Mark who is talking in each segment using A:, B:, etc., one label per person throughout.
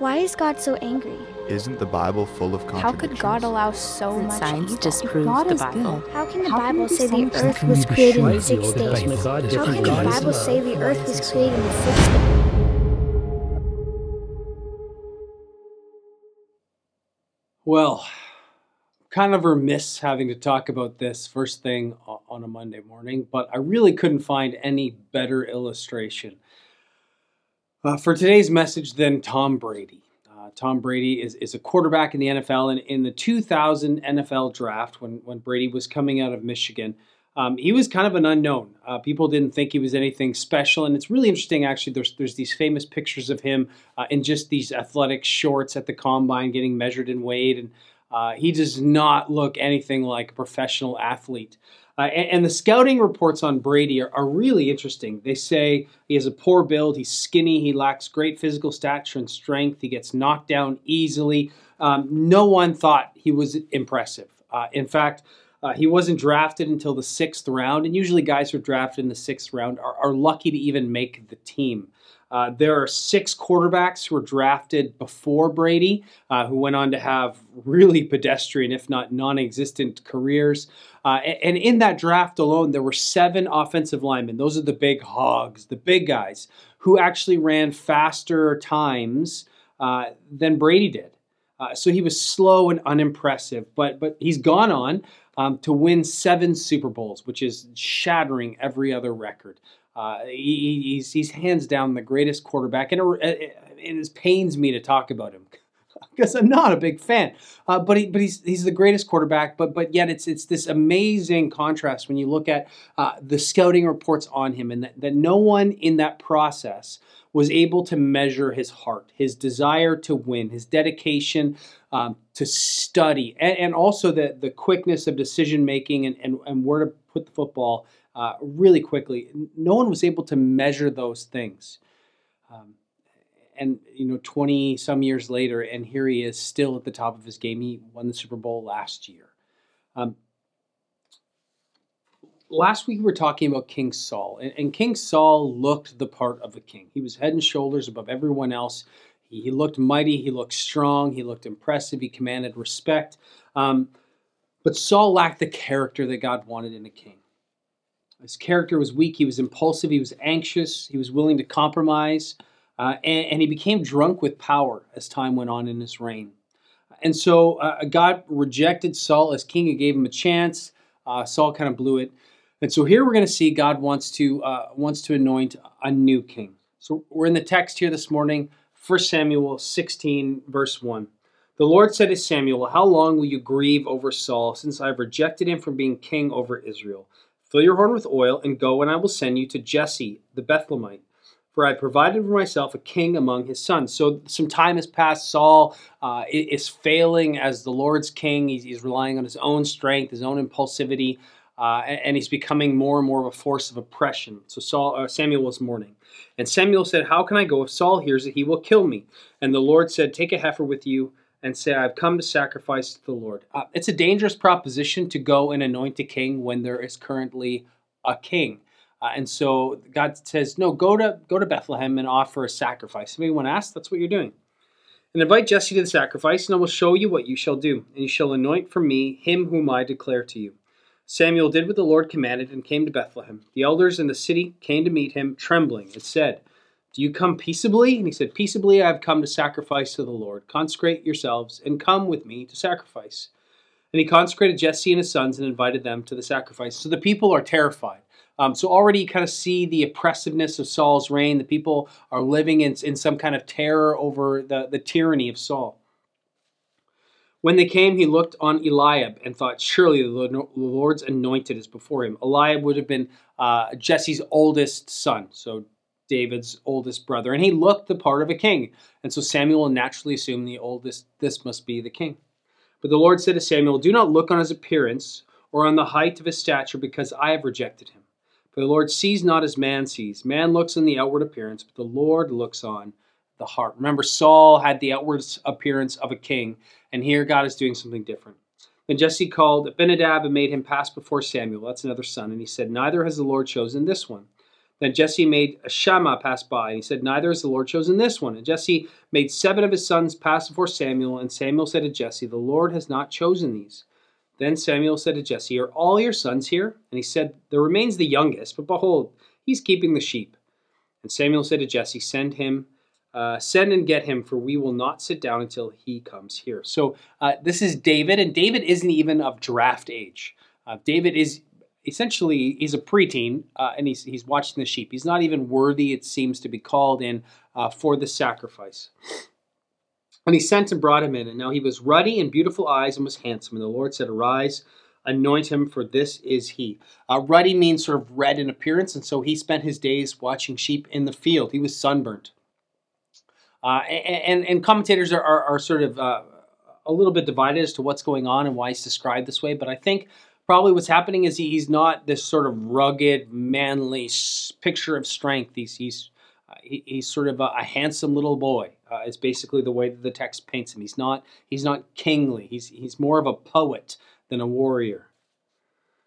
A: Why is God so angry?
B: Isn't the Bible full of contradictions?
A: How could God allow so
C: Doesn't
A: much
C: science
A: evil?
C: disprove
D: God
C: the Bible?
D: good.
A: How can the
D: How
A: Bible
D: there
A: say the earth was created in six days?
D: ultimate God is
A: How can the? Bible say the earth was created in six days?
E: Well, kind of remiss having to talk about this first thing on a Monday morning, but I really couldn't find any better illustration uh, for today's message than Tom Brady. Uh, Tom Brady is, is a quarterback in the NFL, and in the 2000 NFL draft, when, when Brady was coming out of Michigan, um, he was kind of an unknown. Uh, people didn't think he was anything special, and it's really interesting. Actually, there's there's these famous pictures of him uh, in just these athletic shorts at the combine, getting measured and weighed, and uh, he does not look anything like a professional athlete. Uh, and, and the scouting reports on Brady are, are really interesting. They say he has a poor build, he's skinny, he lacks great physical stature and strength, he gets knocked down easily. Um, no one thought he was impressive. Uh, in fact, uh, he wasn't drafted until the sixth round, and usually guys who are drafted in the sixth round are, are lucky to even make the team. Uh, there are six quarterbacks who were drafted before Brady, uh, who went on to have really pedestrian, if not non existent, careers. Uh, a- and in that draft alone, there were seven offensive linemen. Those are the big hogs, the big guys, who actually ran faster times uh, than Brady did. Uh, so he was slow and unimpressive, but but he's gone on um, to win seven Super Bowls, which is shattering every other record. Uh, he, he's he's hands down the greatest quarterback, and it, it, it pains me to talk about him because I'm not a big fan. Uh, but he, but he's he's the greatest quarterback. But but yet it's it's this amazing contrast when you look at uh, the scouting reports on him, and that, that no one in that process was able to measure his heart, his desire to win, his dedication um, to study, and, and also the the quickness of decision making and, and and where to put the football uh, really quickly. No one was able to measure those things. Um, and you know 20 some years later and here he is still at the top of his game. He won the super bowl last year. Um, last week we were talking about king saul and, and, king saul looked the part of a king. He was head and shoulders above everyone else. He, he looked mighty. He looked strong. He looked impressive. He commanded respect. Um, but saul lacked the character that god wanted in a king his character was weak he was impulsive he was anxious he was willing to compromise uh, and, and, he became drunk with power as time went on in his reign. And so uh, God rejected Saul as king and gave him a chance. Uh, Saul kind of blew it. And so here we're going to see God wants to uh, wants to anoint a new king. So we're in the text here this morning, 1 Samuel 16, verse 1. The Lord said to Samuel, How long will you grieve over Saul, since I have rejected him from being king over Israel? Fill your horn with oil and go, and I will send you to Jesse the Bethlehemite for I provided for myself a king among his sons. So some time has passed. Saul uh, is failing as the Lord's king. He's, he's, relying on his own strength, his own impulsivity, uh, and, he's becoming more and more of a force of oppression. So Saul, uh, Samuel was mourning. And Samuel said, How can I go? If Saul hears it, he will kill me. And the Lord said, Take a heifer with you and say, I've come to sacrifice to the Lord. Uh, it's a dangerous proposition to go and anoint a king when there is currently a king. Uh, and so God says, "No, go to go to Bethlehem and offer a sacrifice." If anyone asks, that's what you're doing. And invite Jesse to the sacrifice, and I will show you what you shall do. And you shall anoint for me him whom I declare to you. Samuel did what the Lord commanded and came to Bethlehem. The elders in the city came to meet him, trembling, and said, Do you come peaceably? And he said, Peaceably I have come to sacrifice to the Lord. Consecrate yourselves and come with me to sacrifice. And he consecrated Jesse and his sons and invited them to the sacrifice. So the people are terrified. Um, so already you kind of see the oppressiveness of Saul's reign. The people are living in, in some kind of terror over the, the tyranny of Saul. When they came, he looked on Eliab and thought, Surely the Lord's anointed is before him. Eliab would have been uh, Jesse's oldest son, so David's oldest brother. And he looked the part of a king. And so Samuel naturally assumed the oldest, this must be the king. But the Lord said to Samuel, Do not look on his appearance or on the height of his stature, because I have rejected him. For the Lord sees not as man sees. Man looks on the outward appearance, but the Lord looks on the heart. Remember, Saul had the outward appearance of a king, and here God is doing something different. Then Jesse called Abinadab and made him pass before Samuel. That's another son. And he said, Neither has the Lord chosen this one. Then Jesse made a Shammah pass by, and he said, Neither has the Lord chosen this one. And Jesse made seven of his sons pass before Samuel, and Samuel said to Jesse, The Lord has not chosen these. Then Samuel said to Jesse, Are all your sons here? And he said, There remains the youngest, but behold, he's keeping the sheep. And Samuel said to Jesse, Send him, uh, send and get him, for we will not sit down until he comes here. So uh, this is David, and David isn't even of draft age. Uh, David is essentially he's a preteen, uh, and he's he's watching the sheep. He's not even worthy, it seems, to be called in uh, for the sacrifice. And he sent and brought him in, and now he was ruddy and beautiful eyes and was handsome. And the Lord said, Arise, anoint him, for this is he. Uh, ruddy means sort of red in appearance, and so he spent his days watching sheep in the field. He was sunburnt. Uh, and, and commentators are, are, are sort of uh, a little bit divided as to what's going on and why he's described this way, but I think probably what's happening is he, he's not this sort of rugged, manly picture of strength. He's, he's, uh, he, he's sort of a, a handsome little boy. Uh, is basically the way that the text paints him. He's not he's not kingly. He's he's more of a poet than a warrior.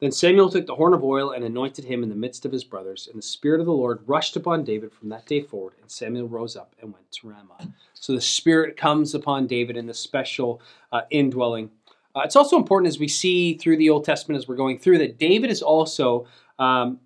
E: Then Samuel took the horn of oil and anointed him in the midst of his brothers, and the Spirit of the Lord rushed upon David from that day forward, and Samuel rose up and went to Ramah. So the Spirit comes upon David in the special uh, indwelling. Uh, it's also important as we see through the Old Testament as we're going through that David is also um,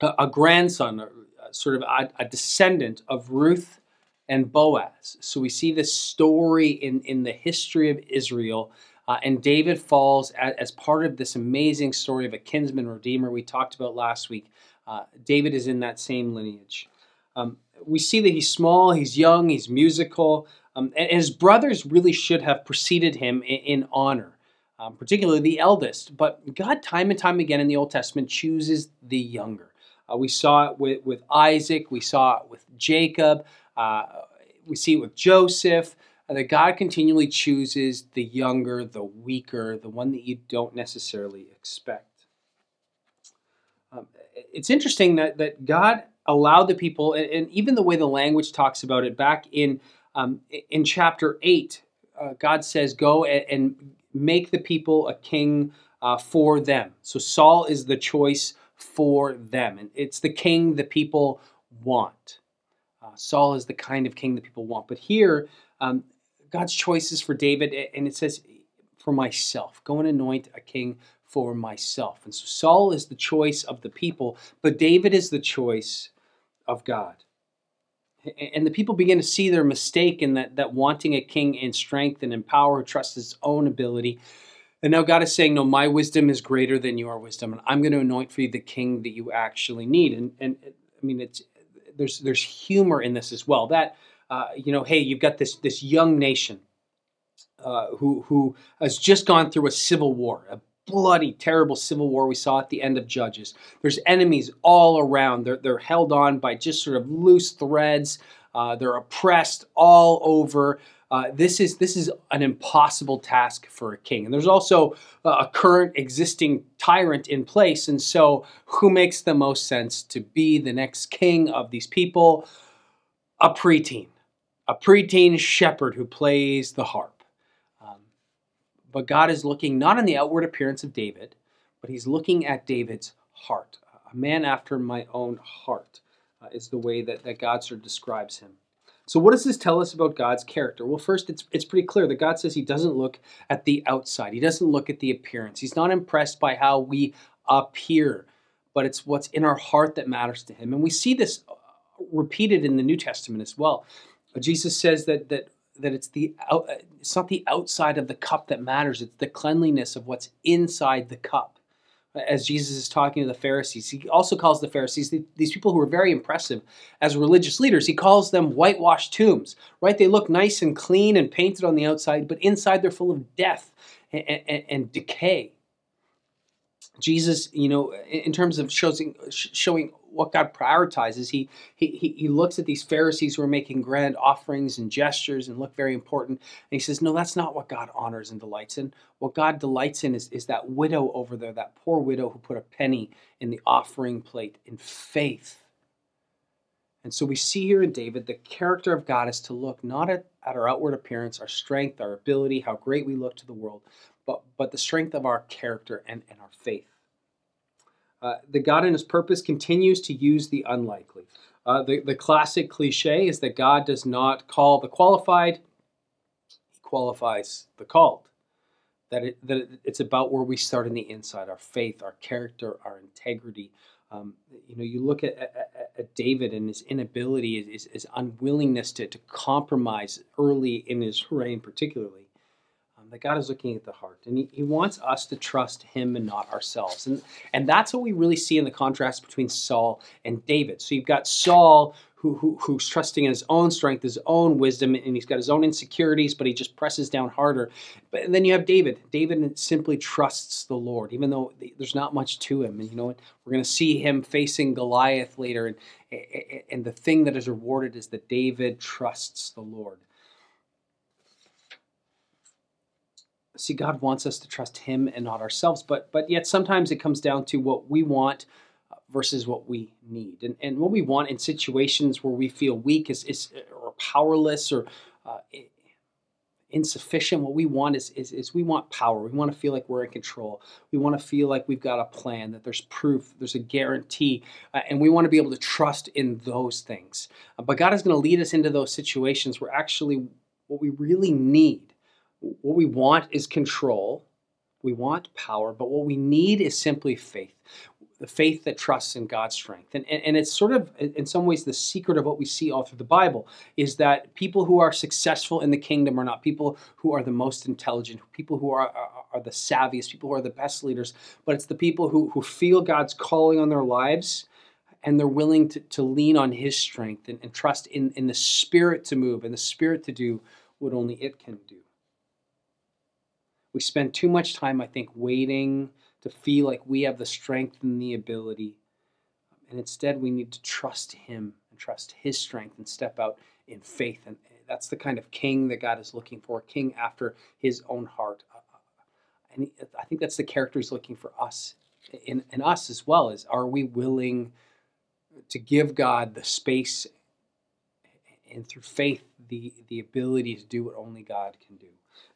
E: a, a, grandson, or sort of a, a descendant of Ruth and Boaz. So we see this story in, in the history of Israel. Uh, and David falls as, as, part of this amazing story of a kinsman redeemer we talked about last week. Uh, David is in that same lineage. Um, we see that he's small, he's young, he's musical, um, and, his brothers really should have preceded him in, in honor, um, particularly the eldest. But God, time and time again in the Old Testament, chooses the younger. Uh, we saw it with, with Isaac, we saw it with Jacob. Uh, we see it with Joseph uh, that God continually chooses the younger, the weaker, the one that you don't necessarily expect. Um, it's interesting that, that God allowed the people, and, and, even the way the language talks about it back in, um, in chapter 8, uh, God says, Go and, and, make the people a king uh, for them. So Saul is the choice for them. And it's the king the people want. Uh, Saul is the kind of king that people want. But here, um, God's choice is for David, and it says, for myself. Go and anoint a king for myself. And so Saul is the choice of the people, but David is the choice of God. And the people begin to see their mistake in that, that wanting a king in strength and in power who trusts his own ability. And now God is saying, No, my wisdom is greater than your wisdom, and I'm going to anoint for you the king that you actually need. And, and I mean, it's there's there's humor in this as well. That uh, you know, hey, you've got this this young nation uh, who who has just gone through a civil war, a bloody, terrible civil war we saw at the end of Judges. There's enemies all around. They're they're held on by just sort of loose threads. Uh, they're oppressed all over. Uh, this is this is an impossible task for a king. And there's also a current existing tyrant in place, and so who makes the most sense to be the next king of these people? A preteen, a preteen shepherd who plays the harp. But God is looking not on the outward appearance of David, but He's looking at David's heart. A man after my own heart uh, is the way that, that God sort of describes him. So, what does this tell us about God's character? Well, first, it's, it's pretty clear that God says He doesn't look at the outside, He doesn't look at the appearance. He's not impressed by how we appear, but it's what's in our heart that matters to Him. And we see this uh, repeated in the New Testament as well. Jesus says that, that, that it's, the out, uh, it's not the outside of the cup that matters, it's the cleanliness of what's inside the cup as Jesus is talking to the Pharisees. He also calls the Pharisees, these people who are very impressive as religious leaders, he calls them whitewashed tombs, right? They look nice and clean and painted on the outside, but inside they're full of death and, and, and decay. Jesus, you know, in terms of showing, showing what God prioritizes. He, he, he looks at these Pharisees who are making grand offerings and gestures and look very important. And he says, No, that's not what God honors and delights in. What God delights in is, is that widow over there, that poor widow who put a penny in the offering plate in faith. And so we see here in David the character of God is to look not at, at our outward appearance, our strength, our ability, how great we look to the world, but, but the strength of our character and, and our faith. Uh, the God in His purpose continues to use the unlikely. Uh, the, the classic cliche is that God does not call the qualified, He qualifies the called. That, it, that it's about where we start in the inside our faith, our character, our integrity. Um, you know, you look at, at, at, David and his inability, his, his unwillingness to, to compromise early in his reign, particularly um, that God is looking at the heart, and he, he wants us to trust Him and not ourselves, and and that's what we really see in the contrast between Saul and David. So you've got Saul who, who who's trusting in his own strength, his own wisdom, and he's got his own insecurities, but he just presses down harder. But then you have David. David simply trusts the Lord, even though there's not much to him. And you know, we're going to see him facing Goliath later, and and the thing that is rewarded is that David trusts the Lord. See god wants us to trust him and not ourselves but but yet sometimes it comes down to what we want versus what we need. And, and what we want in situations where we feel weak is, is or powerless or uh, insufficient what we want is, is, is we want power. We want to feel like we're in control. We want to feel like we've got a plan that there's proof there's a guarantee uh, and we want to be able to trust in those things. Uh, but god is going to lead us into those situations where actually what we really need what we want is control. We want power, but what we need is simply faith. The faith that trusts in God's strength. And, and, and, it's sort of, in some ways, the secret of what we see all through the Bible is that people who are successful in the kingdom are not people who are the most intelligent, people who are, are, are the savviest, people who are the best leaders, but it's the people who, who feel God's calling on their lives and they're willing to, to lean on His strength and, and trust in, in the Spirit to move and the Spirit to do what only it can do. We spend too much time, I think, waiting to feel like we have the strength and the ability. And instead, we need to trust Him and trust His strength and step out in faith. And that's the kind of king that God is looking for, a king after His own heart. Uh, uh, and I think that's the character He's looking for us, in, in us as well. Is are we willing to give God the space and through faith the the ability to do what only God can do?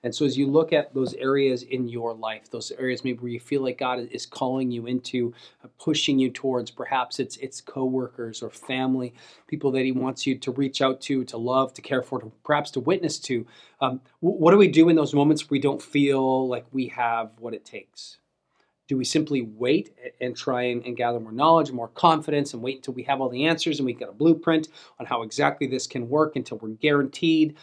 E: And so, as you look at those areas in your life, those areas maybe where you feel like God is calling you into, uh, pushing you towards, perhaps it's it's coworkers or family, people that He wants you to reach out to, to love, to care for, to perhaps to witness to. Um, what do we do in those moments where we don't feel like we have what it takes? Do we simply wait and try and, and, gather more knowledge more confidence and wait until we have all the answers and we've got a blueprint on how exactly this can work until we're guaranteed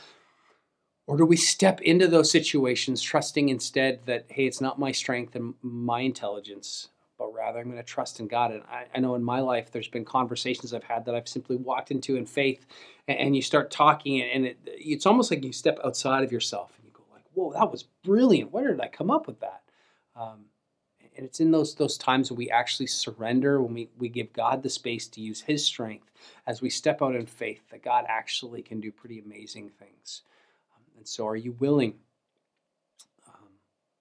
E: or do we step into those situations trusting instead that, hey, it's not my strength and my intelligence, but rather I'm going to trust in God? And I, I know in my life, there's been conversations I've had that I've simply walked into in faith, and, and you start talking, and it, it's almost like you step outside of yourself and you go, like, whoa, that was brilliant. Where did I come up with that? Um, and it's in those those times when we actually surrender, when we, we give God the space to use His strength as we step out in faith, that God actually can do pretty amazing things. And so, are you willing? Um,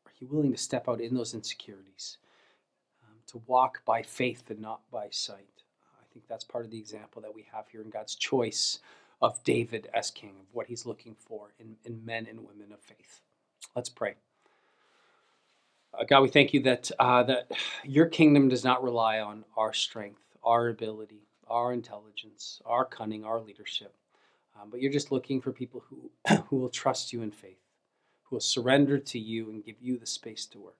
E: are you willing to step out in those insecurities, um, to walk by faith and not by sight? I think that's part of the example that we have here in God's choice of David as king, of what He's looking for in, in men and women of faith. Let's pray. Uh, God, we thank you that uh, that your kingdom does not rely on our strength, our ability, our intelligence, our cunning, our leadership. Um, but you're just looking for people who, who will trust you in faith, who will surrender to you and give you the space to work.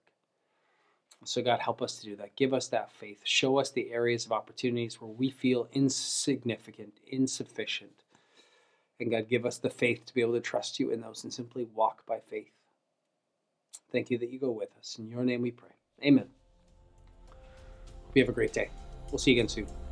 E: So, God, help us to do that. Give us that faith. Show us the areas of opportunities where we feel insignificant, insufficient. And God, give us the faith to be able to trust you in those and simply walk by faith. Thank you that you go with us. In your name we pray. Amen. Hope you have a great day. We'll see you again soon.